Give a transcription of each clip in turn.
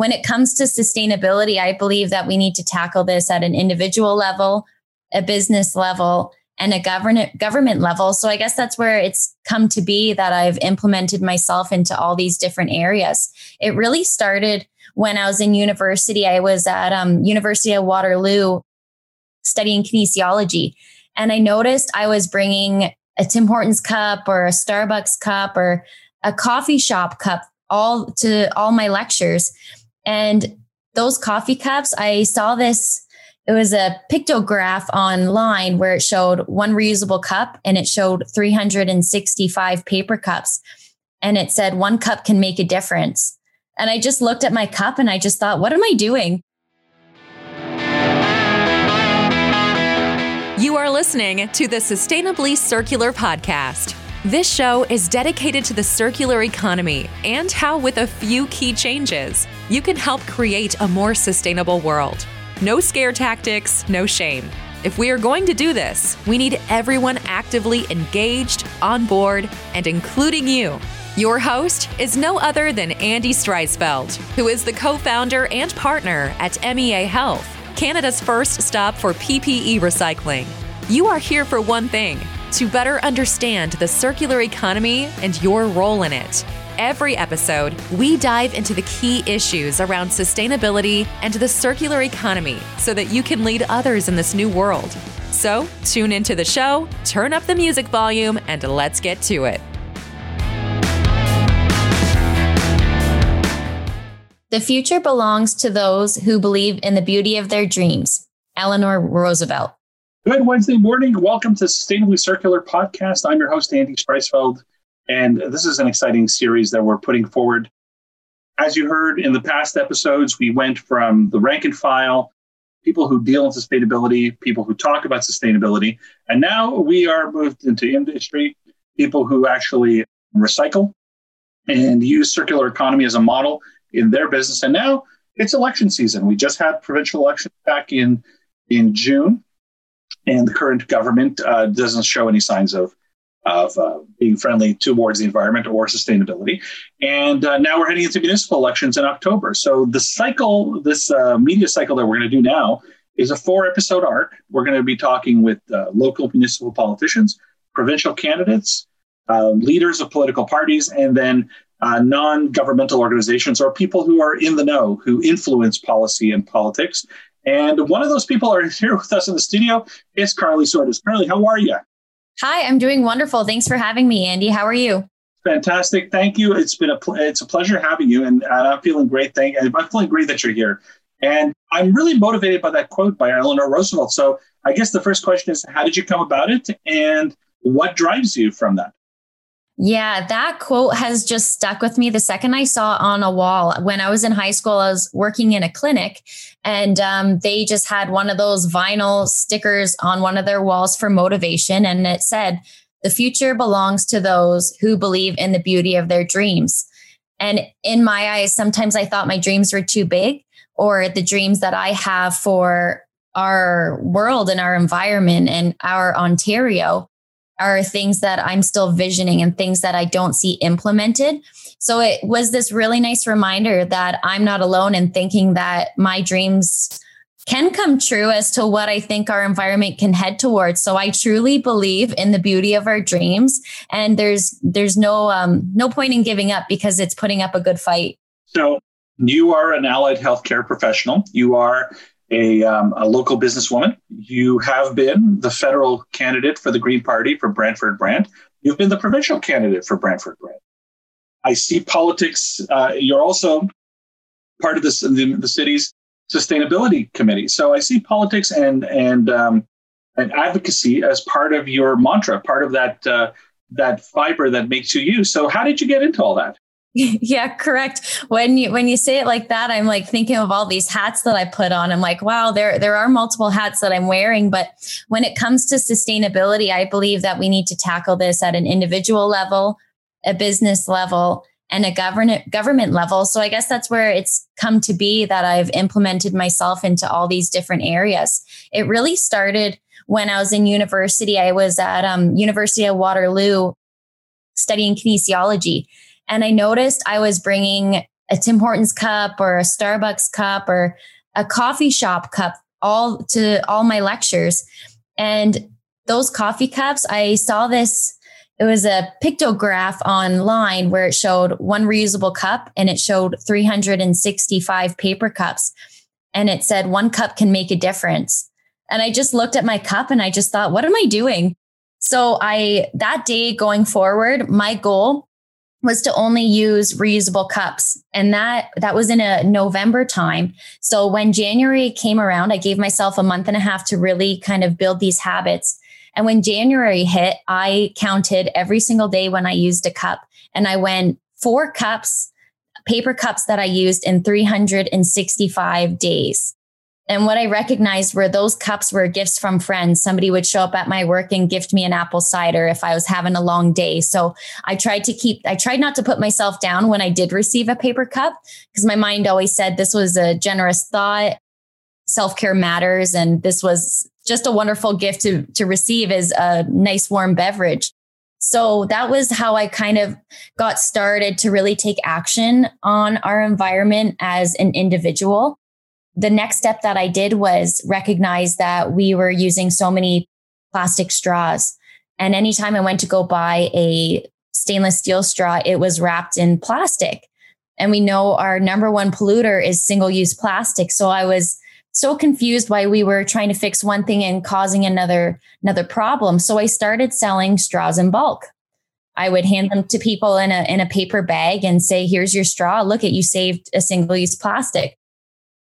when it comes to sustainability, I believe that we need to tackle this at an individual level, a business level, and a government government level. So I guess that's where it's come to be that I've implemented myself into all these different areas. It really started when I was in university. I was at um, University of Waterloo studying kinesiology, and I noticed I was bringing a Tim Hortons cup or a Starbucks cup or a coffee shop cup all to all my lectures. And those coffee cups, I saw this it was a pictograph online where it showed one reusable cup and it showed 365 paper cups. And it said one cup can make a difference. And I just looked at my cup and I just thought, what am I doing? You are listening to the Sustainably Circular podcast. This show is dedicated to the circular economy and how, with a few key changes, you can help create a more sustainable world. No scare tactics, no shame. If we are going to do this, we need everyone actively engaged, on board, and including you. Your host is no other than Andy Streisfeld, who is the co founder and partner at MEA Health, Canada's first stop for PPE recycling. You are here for one thing to better understand the circular economy and your role in it. Every episode, we dive into the key issues around sustainability and the circular economy so that you can lead others in this new world. So, tune into the show, turn up the music volume, and let's get to it. The future belongs to those who believe in the beauty of their dreams. Eleanor Roosevelt. Good Wednesday morning. Welcome to Sustainably Circular Podcast. I'm your host, Andy Streisfeld. And this is an exciting series that we're putting forward. As you heard in the past episodes, we went from the rank and file, people who deal in sustainability, people who talk about sustainability, and now we are moved into industry, people who actually recycle and use circular economy as a model in their business. And now it's election season. We just had provincial elections back in in June, and the current government uh, doesn't show any signs of of uh, being friendly towards the environment or sustainability. And uh, now we're heading into municipal elections in October. So the cycle, this uh, media cycle that we're going to do now, is a four episode arc. We're going to be talking with uh, local municipal politicians, provincial candidates, uh, leaders of political parties, and then uh, non governmental organizations or people who are in the know, who influence policy and politics. And one of those people are here with us in the studio is Karleigh Csordas. Karleigh, how are you? Hi, I'm doing wonderful. Thanks for having me, Andy. How are you? Fantastic. Thank you. It's been a pl- it's a pleasure having you, and, I'm feeling great. Thank I'm feeling great that you're here, and I'm really motivated by that quote by Eleanor Roosevelt. So I guess the first question is, how did you come about it, and what drives you from that? Yeah, that quote has just stuck with me the second I saw it on a wall. When I was in high school, I was working in a clinic and um, they just had one of those vinyl stickers on one of their walls for motivation. And it said, The future belongs to those who believe in the beauty of their dreams. And in my eyes, sometimes I thought my dreams were too big or the dreams that I have for our world and our environment and our Ontario are things that I'm still visioning and things that I don't see implemented. So it was this really nice reminder that I'm not alone in thinking that my dreams can come true as to what I think our environment can head towards. So I truly believe in the beauty of our dreams, and there's there's no um, no point in giving up because it's putting up a good fight. So you are an allied healthcare professional. You are a, um, a local businesswoman. You have been the federal candidate for the Green Party for Brantford Brant. You've been the provincial candidate for Brantford Brant. I see politics. Uh, you're also part of this, the, the, city's sustainability committee. So I see politics and and um, and advocacy as part of your mantra, part of that uh, that fiber that makes you you. So how did you get into all that? yeah, correct. When you when you say it like that, I'm like thinking of all these hats that I put on. I'm like, wow, there there are multiple hats that I'm wearing, but when it comes to sustainability, I believe that we need to tackle this at an individual level, a business level, and a government government level. So I guess that's where it's come to be that I've implemented myself into all these different areas. It really started when I was in university. I was at um, University of Waterloo studying kinesiology and I noticed I was bringing a Tim Hortons cup or a Starbucks cup or a coffee shop cup all to all my lectures. And those coffee cups, I saw this it was a pictograph online where it showed one reusable cup and it showed 365 paper cups. And it said one cup can make a difference. And i just looked at my cup and i just thought what am i doing? So i that day going forward my goal was to only use reusable cups. And that that was in a november time. So when january came around i gave myself a month and a half to really kind of build these habits. And when January hit, I counted every single day when I used a cup. And I went four cups, paper cups that I used in 365 days. And what I recognized were those cups were gifts from friends. Somebody would show up at my work and gift me an apple cider if I was having a long day. So I tried to keep, I tried not to put myself down when I did receive a paper cup because my mind always said this was a generous thought. Self care matters. And this was just a wonderful gift to, to receive as a nice warm beverage. So that was how I kind of got started to really take action on our environment as an individual. The next step that I did was recognize that we were using so many plastic straws. And anytime I went to go buy a stainless steel straw, it was wrapped in plastic. And we know our number one polluter is single use plastic. So I was so confused why we were trying to fix one thing and causing another another problem. So I started selling straws in bulk. I would hand them to people in a in a paper bag and say, "Here's your straw. Look at you saved a single use plastic."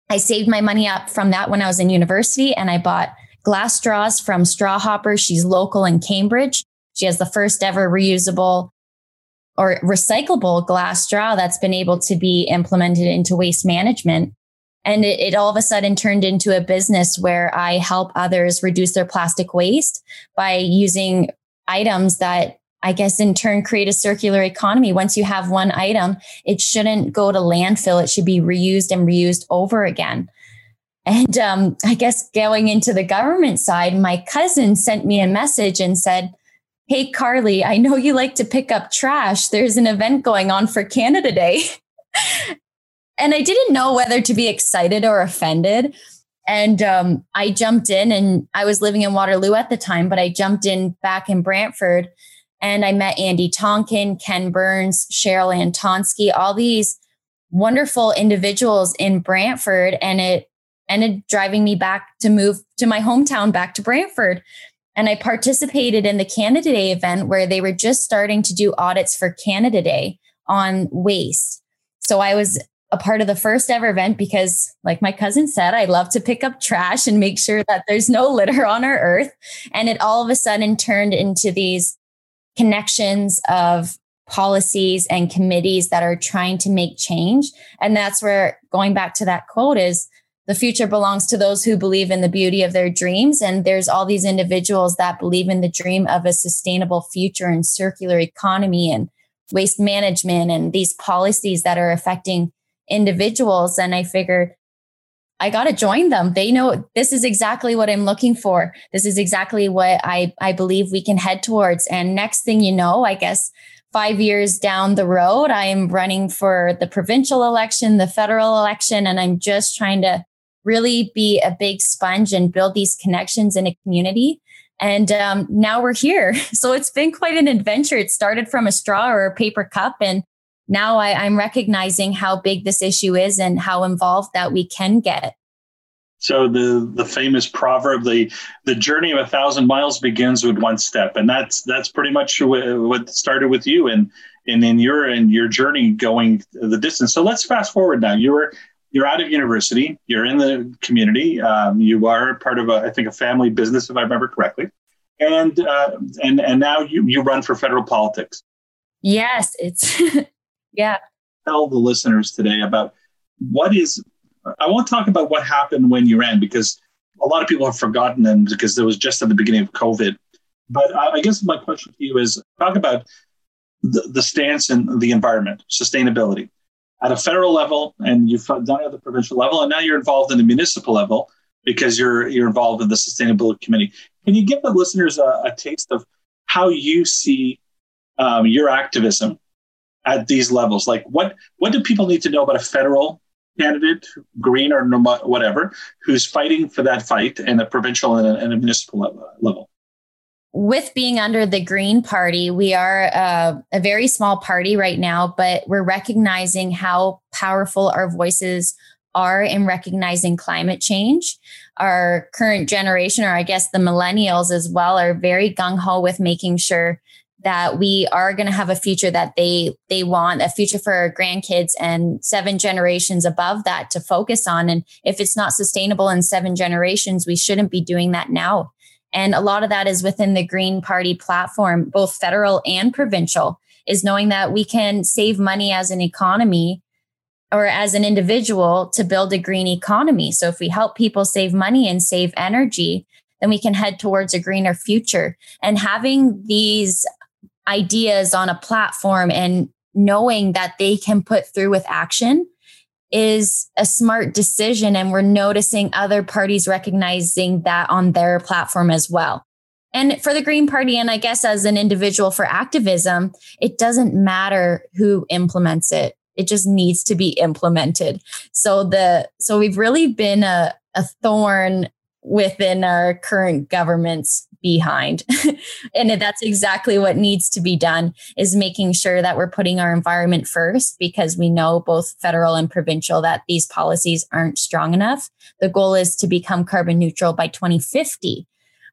I saved my money up from that when I was in university, and I bought glass straws from Straw Hopper. She's local in Cambridge. She has the first ever reusable or recyclable glass straw that's been able to be implemented into waste management. And it, it, all of a sudden turned into a business where I help others reduce their plastic waste by using items that I guess in turn create a circular economy. Once you have one item, it shouldn't go to landfill. It should be reused and reused over again. And um, I guess going into the government side, my cousin sent me a message and said, Hey, Karleigh, I know you like to pick up trash. There's an event going on for Canada Day. and I didn't know whether to be excited or offended. And um, I jumped in, and I was living in Waterloo at the time, but I jumped in back in Brantford, and I met Andy Tonkin, Ken Burns, Cheryl Antoski, all these wonderful individuals in Brantford, and it ended driving me back to move to my hometown, back to Brantford. And I participated in the Canada Day event where they were just starting to do audits for Canada Day on waste. So I was a part of the first ever event because, like my cousin said, I love to pick up trash and make sure that there's no litter on our earth. And it all of a sudden turned into these connections of policies and committees that are trying to make change. And that's where going back to that quote is the future belongs to those who believe in the beauty of their dreams. And there's all these individuals that believe in the dream of a sustainable future and circular economy and waste management and these policies that are affecting individuals. And I figured I got to join them. They know this is exactly what I'm looking for. This is exactly what I, I believe we can head towards. And next thing you know, I guess five years down the road, I am running for the provincial election, the federal election, and I'm just trying to really be a big sponge and build these connections in a community. And um, now we're here. So it's been quite an adventure. It started from a straw or a paper cup, and now I, I'm recognizing how big this issue is and how involved that we can get. So the the famous proverb, the the journey of a thousand miles begins with one step, and that's that's pretty much what started with you and and in your and your journey going the distance. So let's fast forward now. You were you're out of university, you're in the community, um, you are part of a I think a family business if I remember correctly, and uh, and and now you you run for federal politics. Yes, it's Yeah. Tell the listeners today about what is, I won't talk about what happened when you ran because a lot of people have forgotten them because it was just at the beginning of COVID. But I guess my question to you is talk about the, the stance in the environment, sustainability at a federal level, and you've done it at the provincial level, and now you're involved in the municipal level because you're you're involved in the sustainability committee. Can you give the listeners a, a taste of how you see um, your activism at these levels? Like, what what do people need to know about a federal candidate, green or whatever, who's fighting for that fight in a provincial and a, and a municipal level? with being under the Green Party, we are uh, a very small party right now, but we're recognizing how powerful our voices are in recognizing climate change. Our current generation, or I guess the millennials as well, are very gung ho with making sure that we are going to have a future that they they want a future for our grandkids and seven generations above that to focus on and if it's not sustainable in seven generations we shouldn't be doing that now and a lot of that is within the Green Party platform, both federal and provincial, is knowing that we can save money as an economy or as an individual to build a green economy. So if we help people save money and save energy, then we can head towards a greener future. And having these ideas on a platform and knowing that they can put through with action is a smart decision. And we're noticing other parties recognizing that on their platform as well. And for the Green Party, and I guess as an individual for activism, it doesn't matter who implements it. It just needs to be implemented. So the so we've really been a, a thorn within our current government's behind and that's exactly what needs to be done is making sure that we're putting our environment first because we know both federal and provincial that these policies aren't strong enough the goal is to become carbon neutral by 2050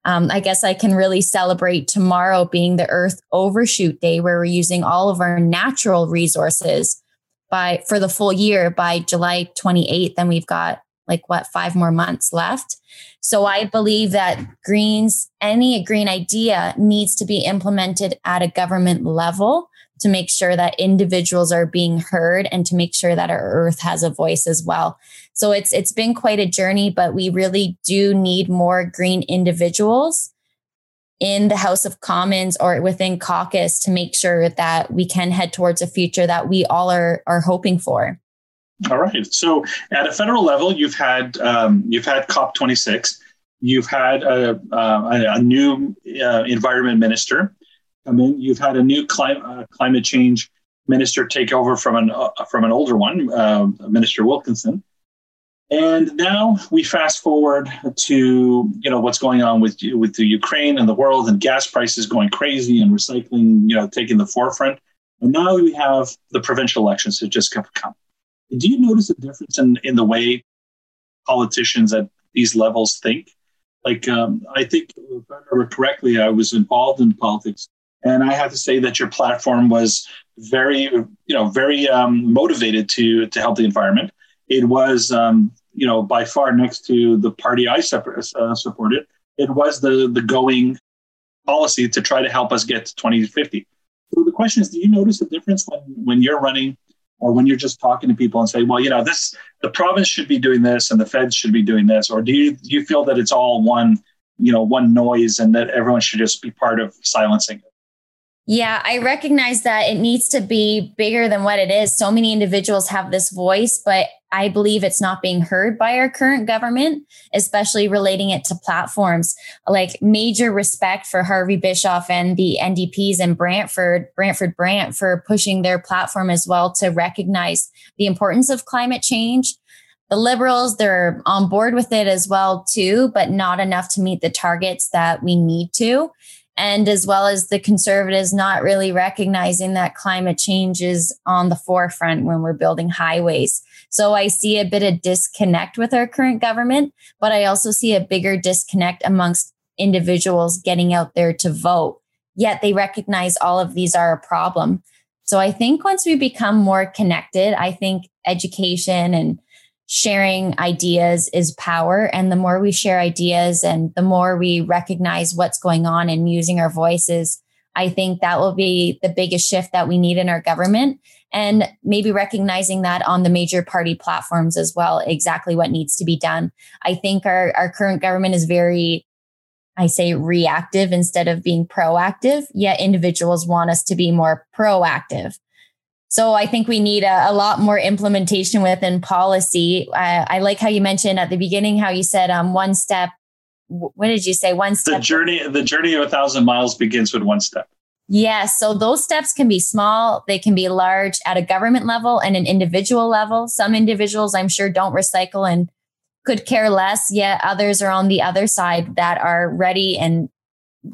um, I guess I can really celebrate tomorrow being the Earth Overshoot Day, where we're using all of our natural resources by for the full year by July 28th. And we've got like what five more months left? So i believe that greens any green idea needs to be implemented at a government level to make sure that individuals are being heard and to make sure that our earth has a voice as well. So it's it's been quite a journey but we really do need more green individuals in the house of commons or within caucus to make sure that we can head towards a future that we all are are hoping for all right. So at a federal level, you've had um, you've had COP 26. You've had a, uh, a new uh, environment minister come in. You've had a new climate uh, climate change minister take over from an uh, from an older one, uh, Minister Wilkinson. And now we fast forward to you know what's going on with with the Ukraine and the world and gas prices going crazy and recycling you know taking the forefront. And now we have the provincial elections that just have come. Do you notice a difference in, in the way politicians at these levels think? Like, um, I think, if I remember correctly, I was involved in politics, and I have to say that your platform was very, you know, very um, motivated to to help the environment. It was, um, you know, by far next to the party I uh, supported. It was the the going policy to try to help us get to 2050. So the question is, do you notice a difference when when you're running or when you're just talking to people and say, well, you know, this the province should be doing this and the feds should be doing this, or do you do you feel that it's all one, you know, one noise and that everyone should just be part of silencing it? Yeah, I recognize that it needs to be bigger than what it is. So many individuals have this voice, but I believe it's not being heard by our current government, especially relating it to platforms. Like major respect for Harvey Bischof and the NDPs and Brantford, Brantford Brant for pushing their platform as well to recognize the importance of climate change. The liberals, they're on board with it as well too, but not enough to meet the targets that we need to and as well as the conservatives not really recognizing that climate change is on the forefront when we're building highways. So I see a bit of disconnect with our current government, but I also see a bigger disconnect amongst individuals getting out there to vote. Yet they recognize all of these are a problem. So I think once we become more connected, I think education and sharing ideas is power. And the more we share ideas and the more we recognize what's going on and using our voices, I think that will be the biggest shift that we need in our government. And maybe recognizing that on the major party platforms as well, exactly what needs to be done. I think our, our current government is very, I say reactive instead of being proactive, yet individuals want us to be more proactive. So I think we need a, a lot more implementation within policy. I like how you mentioned at the beginning how you said um, one step. What did you say? One step. The journey, the journey of a thousand miles begins with one step. Yes. So those steps can be small, they can be large at a government level and an individual level. Some individuals, I'm sure, don't recycle and could care less, yet others are on the other side that are ready and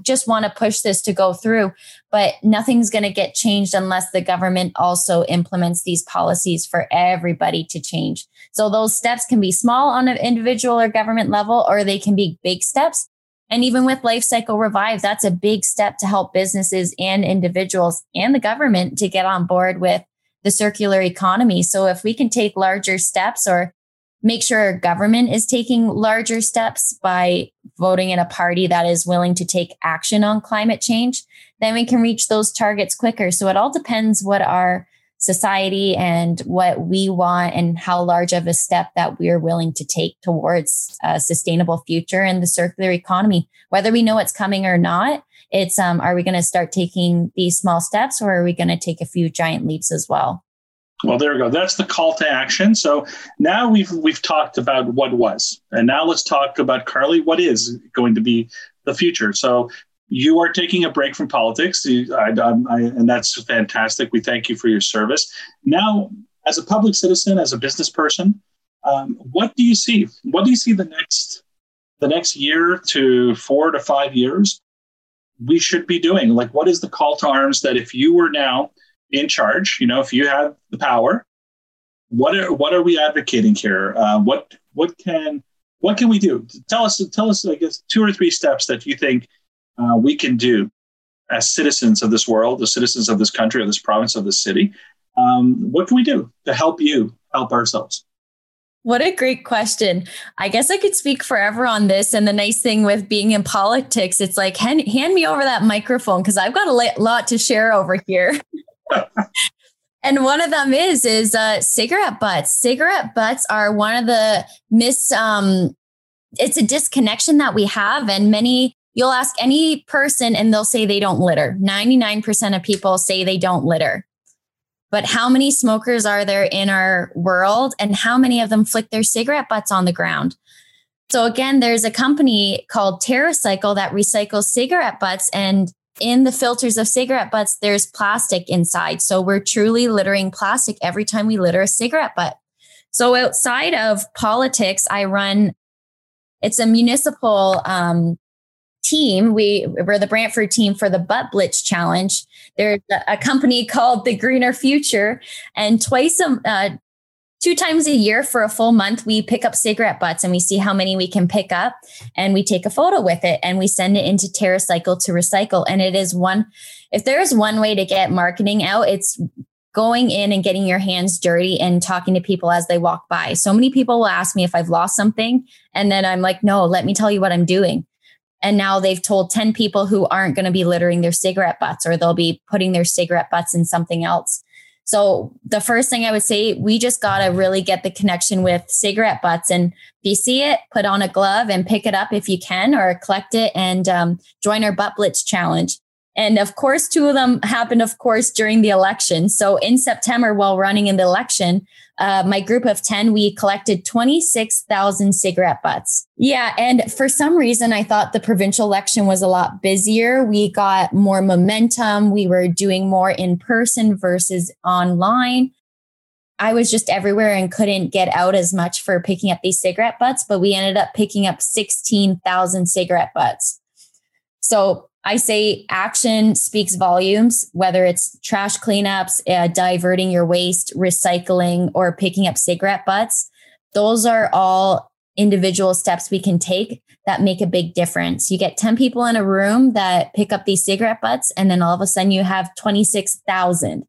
just want to push this to go through. But nothing's going to get changed unless the government also implements these policies for everybody to change. So those steps can be small on an individual or government level, or they can be big steps. And even with Life Cycle Revive, that's a big step to help businesses and individuals and the government to get on board with the circular economy. So if we can take larger steps or make sure our government is taking larger steps by voting in a party that is willing to take action on climate change, then we can reach those targets quicker. So it all depends what our society and what we want and how large of a step that we're willing to take towards a sustainable future and the circular economy whether we know it's coming or not it's um are we going to start taking these small steps or are we going to take a few giant leaps as well well there we go that's the call to action so now we've we've talked about what was and now let's talk about Karleigh what is going to be the future so you are taking a break from politics, I, I, and that's fantastic. We thank you for your service. Now, as a public citizen, as a business person, um, what do you see? What do you see the next the next year to four to five years? We should be doing like what is the call to arms that if you were now in charge, you know, if you have the power, what are what are we advocating here? Uh, what what can what can we do? Tell us tell us I guess two or three steps that you think uh, we can do as citizens of this world, the citizens of this country, of this province, of this city. Um, what can we do to help you help ourselves? What a great question. I guess I could speak forever on this. And the nice thing with being in politics, it's like, hand, hand me over that microphone because I've got a lot to share over here. and one of them is is uh, cigarette butts. Cigarette butts are one of the mis. Um, it's a disconnection that we have, and many You'll ask any person and they'll say they don't litter. 99% of people say they don't litter. But how many smokers are there in our world and how many of them flick their cigarette butts on the ground? So again, there's a company called TerraCycle that recycles cigarette butts and in the filters of cigarette butts, there's plastic inside. So we're truly littering plastic every time we litter a cigarette butt. So outside of politics, I run, it's a municipal um, team. We, we're the Brantford team for the Butt Blitz Challenge. There's a, company called the Greener Future, and twice a uh, two times a year for a full month, we pick up cigarette butts and we see how many we can pick up, and we take a photo with it and we send it into TerraCycle to recycle. And it is one. If there is one way to get marketing out, it's going in and getting your hands dirty and talking to people as they walk by. So many people will ask me if I've lost something. And then I'm like, no, let me tell you what I'm doing. And now they've told 10 people who aren't going to be littering their cigarette butts or they'll be putting their cigarette butts in something else. So the first thing I would say, we just got to really get the connection with cigarette butts. And if you see it, put on a glove and pick it up if you can, or collect it and um, join our Butt Blitz challenge. And of course, two of them happened, of course, during the election. So in September, while running in the election, uh, my group of 10, we collected 26,000 cigarette butts. Yeah. And for some reason, I thought the provincial election was a lot busier. We got more momentum. We were doing more in person versus online. I was just everywhere and couldn't get out as much for picking up these cigarette butts, but we ended up picking up 16,000 cigarette butts. So I say action speaks volumes, whether it's trash cleanups, uh, diverting your waste, recycling, or picking up cigarette butts. Those are all individual steps we can take that make a big difference. You get 10 people in a room that pick up these cigarette butts, and then all of a sudden you have 26,000.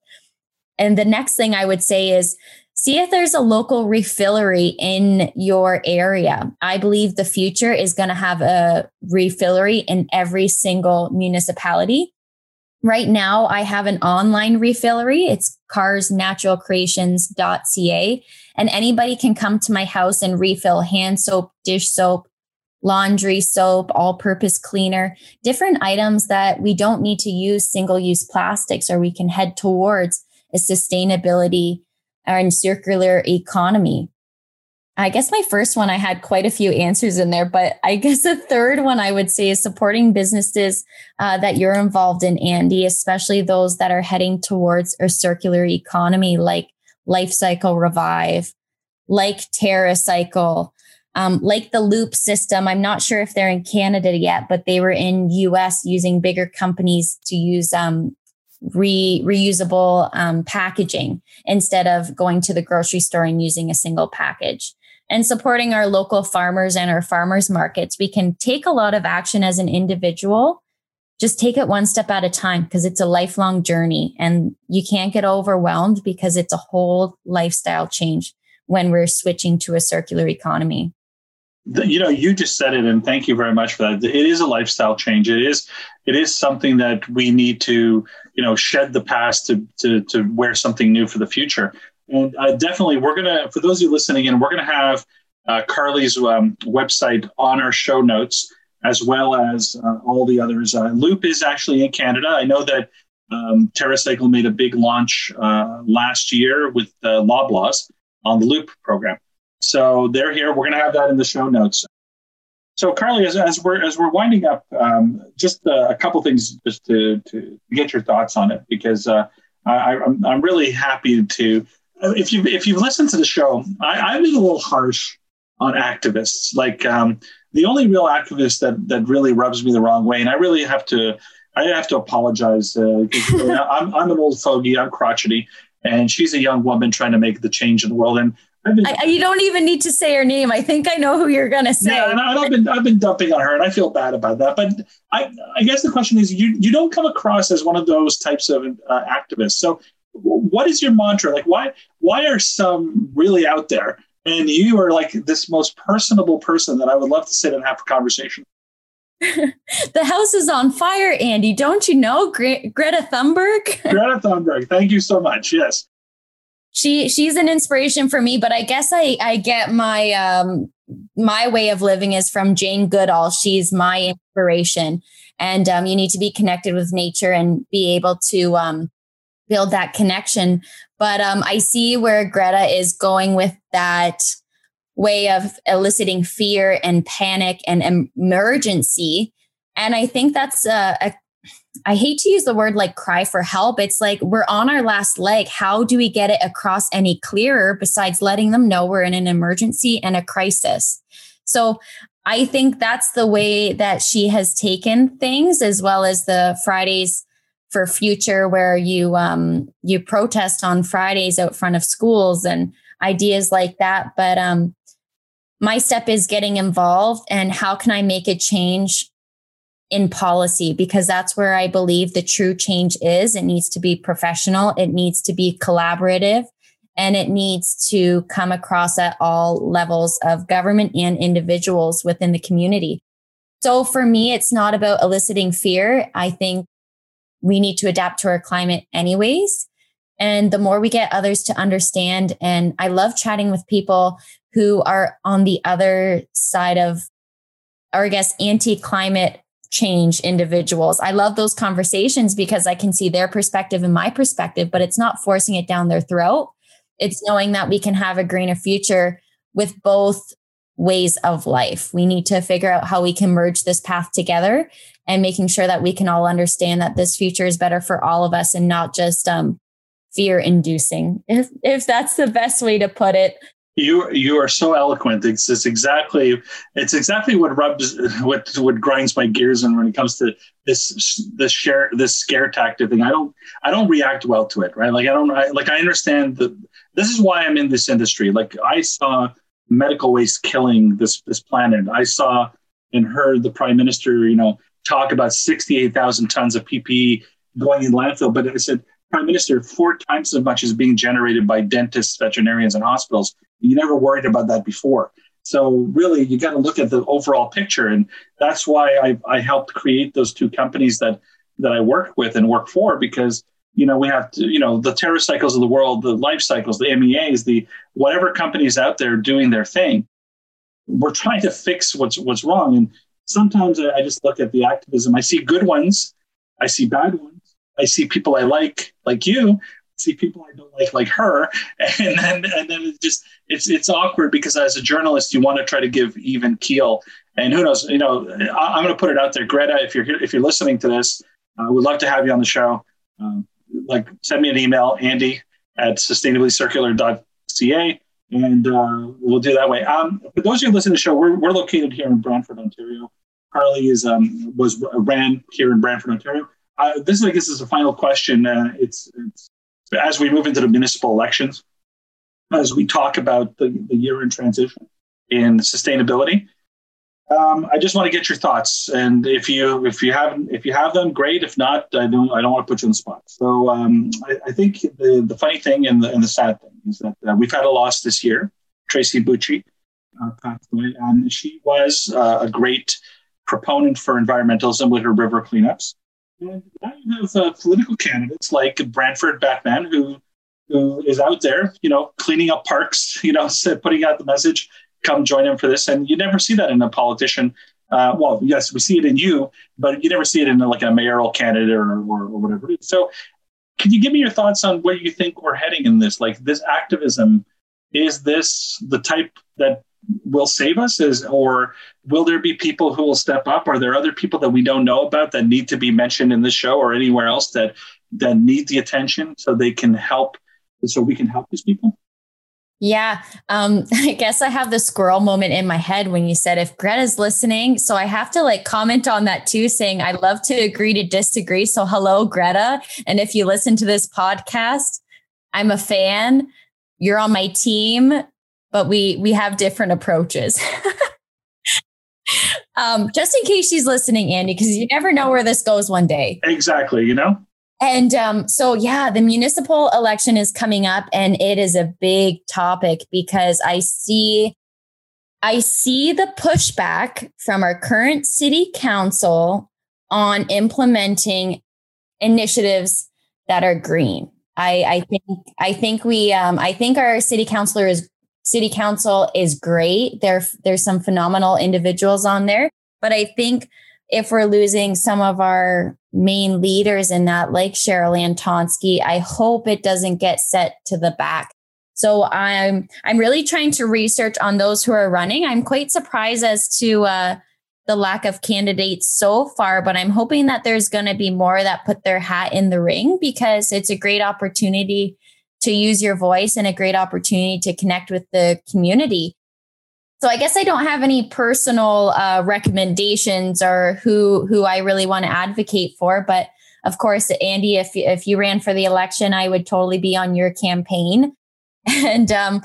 And the next thing I would say is see if there's a local refillery in your area. I believe the future is going to have a refillery in every single municipality. Right now, I have an online refillery. It's carsnaturalcreations.ca. And anybody can come to my house and refill hand soap, dish soap, laundry soap, all purpose cleaner, different items that we don't need to use single use plastics or we can head towards a sustainability and circular economy. I guess my first one, I had quite a few answers in there, but I guess the third one I would say is supporting businesses uh, that you're involved in, Andy, especially those that are heading towards a circular economy like Life Cycle Revive, like TerraCycle, um, like the Loop system. I'm not sure if they're in Canada yet, but they were in US using bigger companies to use um, re- reusable um, packaging instead of going to the grocery store and using a single package. And supporting our local farmers and our farmers markets, we can take a lot of action as an individual. Just take it one step at a time because it's a lifelong journey and you can't get overwhelmed because it's a whole lifestyle change when we're switching to a circular economy you know you just said it and thank you very much for that it is a lifestyle change it is it is something that we need to you know shed the past to to, to wear something new for the future and uh, definitely we're gonna for those of you listening in we're gonna have uh, Karleigh's um, website on our show notes as well as uh, all the others uh, loop is actually in canada i know that um, TerraCycle made a big launch uh, last year with uh, Loblaws on the Loop program. So they're here. We're going to have that in the show notes. So Karleigh, as, as we're as we're winding up, um, just uh, a couple things just to to get your thoughts on it because uh, I, I'm I'm really happy to. If you if you've listened to the show, I, I've been a little harsh on activists. Like um, the only real activist that that really rubs me the wrong way, and I really have to I have to apologize. Uh, I'm I'm an old fogey. I'm crotchety, and she's a young woman trying to make the change in the world. And been, I, you don't even need to say her name. I think I know who you're going to say. Yeah, and I, have been I've been dumping on her, and I feel bad about that. But I I guess the question is, you you don't come across as one of those types of uh, activists. So what is your mantra? Like why why are some really out there, and you are like this most personable person that I would love to sit and have a conversation. the house is on fire, Andy. Don't you know Gre- Greta Thunberg? Greta Thunberg. Thank you so much. Yes she she's an inspiration for me but i guess i i get my um my way of living is from jane goodall. She's my inspiration. And um, you need to be connected with nature and be able to um, build that connection. But um, i see where greta is going with that way of eliciting fear and panic and emergency. And i think that's a, a I hate to use the word like cry for help. It's like we're on our last leg. How do we get it across any clearer besides letting them know we're in an emergency and a crisis? So I think that's the way that she has taken things, as well as the Fridays for Future, where you um, you protest on Fridays out front of schools and ideas like that. But um, my step is getting involved, and how can I make a change in policy because that's where I believe the true change is. It needs to be professional, it needs to be collaborative, and it needs to come across at all levels of government and individuals within the community. So for me, it's not about eliciting fear. I think we need to adapt to our climate anyways. And the more we get others to understand, and I love chatting with people who are on the other side of, or I guess, anti climate change individuals. I love those conversations because I can see their perspective and my perspective, but it's not forcing it down their throat. It's knowing that we can have a greener future with both ways of life. We need to figure out how we can merge this path together and making sure that we can all understand that this future is better for all of us and not just um, fear inducing, if, if that's the best way to put it you you are so eloquent. It's, it's exactly it's exactly what rubs what what grinds my gears and when it comes to this this share this scare tactic thing. I don't I don't react well to it. Right? Like I don't I, like I understand that this is why I'm in this industry. Like I saw medical waste killing this this planet. I saw and heard the prime minister, you know, talk about sixty eight thousand tons of PPE going in landfill. But I said prime minister, four times as much is being generated by dentists, veterinarians, and hospitals. You never worried about that before. So really, you got to look at the overall picture, and that's why I, I helped create those two companies that that I work with and work for because you know we have to you know the TerraCycles of the world, the life cycles, the MEAs, the whatever companies out there doing their thing. We're trying to fix what's what's wrong, and sometimes I just look at the activism. I see good ones, I see bad ones I see people I like, like you, I see people I don't like like her, and then and then it just it's it's awkward because as a journalist you want to try to give even keel, and who knows, you know, I, am going to put it out there, Greta, if you're here, if you're listening to this, uh, we'd love to have you on the show. Um, like send me an email, Andy at sustainablycircular.ca, and uh, we'll do that way. Um, for those of you listening to the show, we're, we're located here in Brantford, Ontario. Karleigh is um, was ran here in Brantford, Ontario. Uh, this is, I guess, is a final question. Uh, it's, it's, as we move into the municipal elections, as we talk about the, the year in transition in sustainability. Um, I just want to get your thoughts, and if you if you have if you have them, great. If not, I don't I don't want to put you on the spot. So um, I, I, think the the funny thing and the and the sad thing is that uh, we've had a loss this year. Tracy Bucci uh, passed away, and she was uh, a great proponent for environmentalism with her river cleanups. And now you have uh, political candidates like Brantford Batman, who who is out there, you know, cleaning up parks, you know, putting out the message come join him for this. And you never see that in a politician. Uh, well, yes, we see it in you, but you never see it in like a mayoral candidate or, or, or whatever. So, can you give me your thoughts on where you think we're heading in this? Like this activism, is this the type that will save us? Is or will there be people who will step up? Are there other people that we don't know about that need to be mentioned in this show or anywhere else that that need the attention so they can help, so we can help these people? Yeah. Um, I guess I have the squirrel moment in my head when you said if Greta's listening. So I have to like comment on that too, saying I love to agree to disagree. So hello, Greta. And if you listen to this podcast, I'm a fan. You're on my team, but we we have different approaches. um, just in case she's listening, Andy, because you never know where this goes one day. Exactly, you know? And um, so, yeah, the municipal election is coming up, and it is a big topic because I see, I see the pushback from our current city council on implementing initiatives that are green. I, I think, I think we, um, I think our city councilor is, city council is great. There, there's some phenomenal individuals on there, but I think if we're losing some of our main leaders in that, like Cheryl Antoski, I hope it doesn't get set to the back. So I'm I'm really trying to research on those who are running. I'm quite surprised as to uh, the lack of candidates so far, but I'm hoping that there's going to be more that put their hat in the ring because it's a great opportunity to use your voice and a great opportunity to connect with the community. So I guess I don't have any personal uh, recommendations or who who I really want to advocate for, but of course, Andy, if if you ran for the election, I would totally be on your campaign, and um,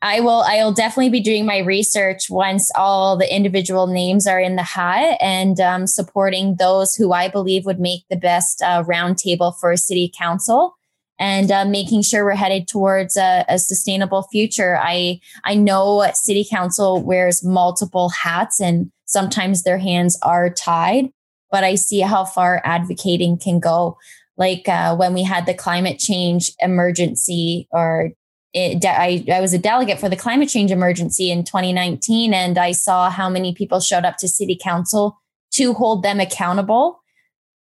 I will I will definitely be doing my research once all the individual names are in the hat and um, supporting those who I believe would make the best uh, roundtable for city council and uh, making sure we're headed towards a, a, sustainable future. I I know City Council wears multiple hats, and sometimes their hands are tied. But I see how far advocating can go. Like uh, when we had the climate change emergency, or it, I, I was a delegate for the climate change emergency in 2019, and I saw how many people showed up to City Council to hold them accountable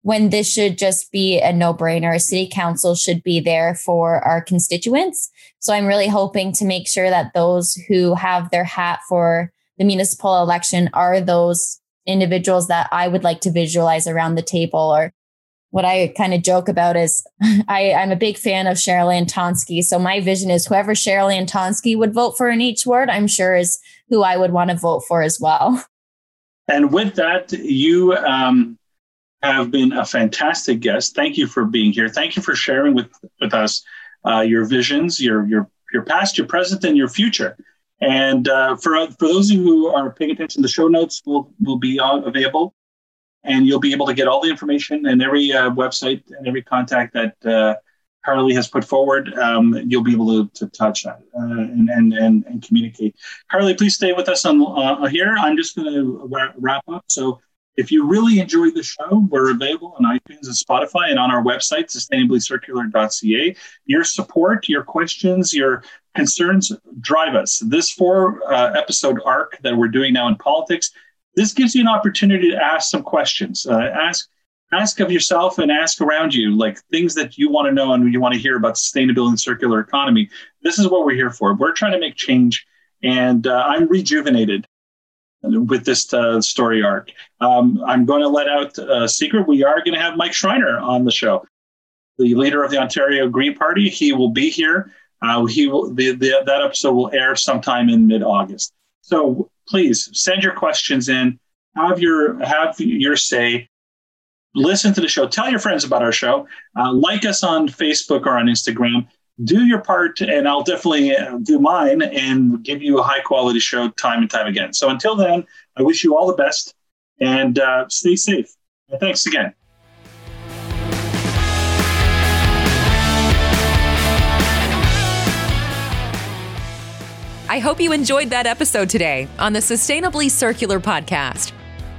when this should just be a no brainer. A city council should be there for our constituents. So I'm really hoping to make sure that those who have their hat for the municipal election are those individuals that I would like to visualize around the table or what I kind of joke about is I, am a big fan of Cheryl Antoski. So my vision is whoever Cheryl Antoski would vote for in each ward, I'm sure is who I would want to vote for as well. And with that, you um, have been a fantastic guest. Thank you for being here. Thank you for sharing with with us uh, your visions, your your your past, your present, and your future. And uh, for for those of you who are paying attention, the show notes will will be available, and you'll be able to get all the information and every uh, website and every contact that uh, Karleigh has put forward. Um, you'll be able to, to touch that uh, and, and and and communicate. Karleigh, please stay with us on uh, here. I'm just going to wrap up. So if you really enjoyed the show, we're available on iTunes and Spotify and on our website, sustainablycircular.ca. Your support, your questions, your concerns drive us. This four uh, episode arc that we're doing now in politics, this gives you an opportunity to ask some questions. Uh, ask ask of yourself and ask around you, like things that you want to know and you want to hear about sustainability and circular economy. This is what we're here for. We're trying to make change, and uh, I'm rejuvenated with this uh, story arc. Um, I'm going to let out a secret. We are going to have Mike Schreiner on the show, the leader of the Ontario Green Party. He will be here. Uh, he will. The, the, that episode will air sometime in mid-August. So please send your questions in. Have your have your say. Listen to the show. Tell your friends about our show. Uh, like us on Facebook or on Instagram do your part, and I'll definitely uh, do mine and give you a high quality show time and time again. So until then, I wish you all the best and uh, stay safe. And thanks again. I hope you enjoyed that episode today on the Sustainably Circular podcast.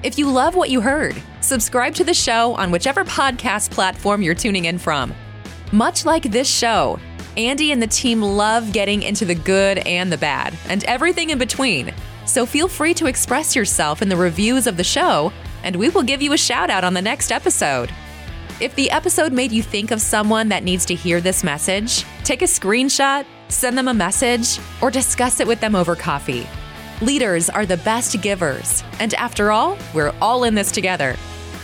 If you love what you heard, subscribe to the show on whichever podcast platform you're tuning in from. Much like this show, Andy and the team love getting into the good and the bad, and everything in between. So feel free to express yourself in the reviews of the show, and we will give you a shout out on the next episode. If the episode made you think of someone that needs to hear this message, take a screenshot, send them a message, or discuss it with them over coffee. Leaders are the best givers, and after all, we're all in this together.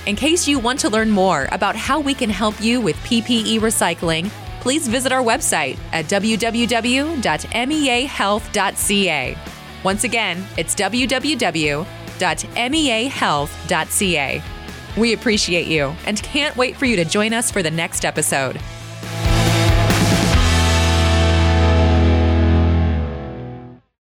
In case you want to learn more about how we can help you with PPE recycling, please visit our website at www.meahealth.ca. Once again, it's www.meahealth.ca. We appreciate you and can't wait for you to join us for the next episode.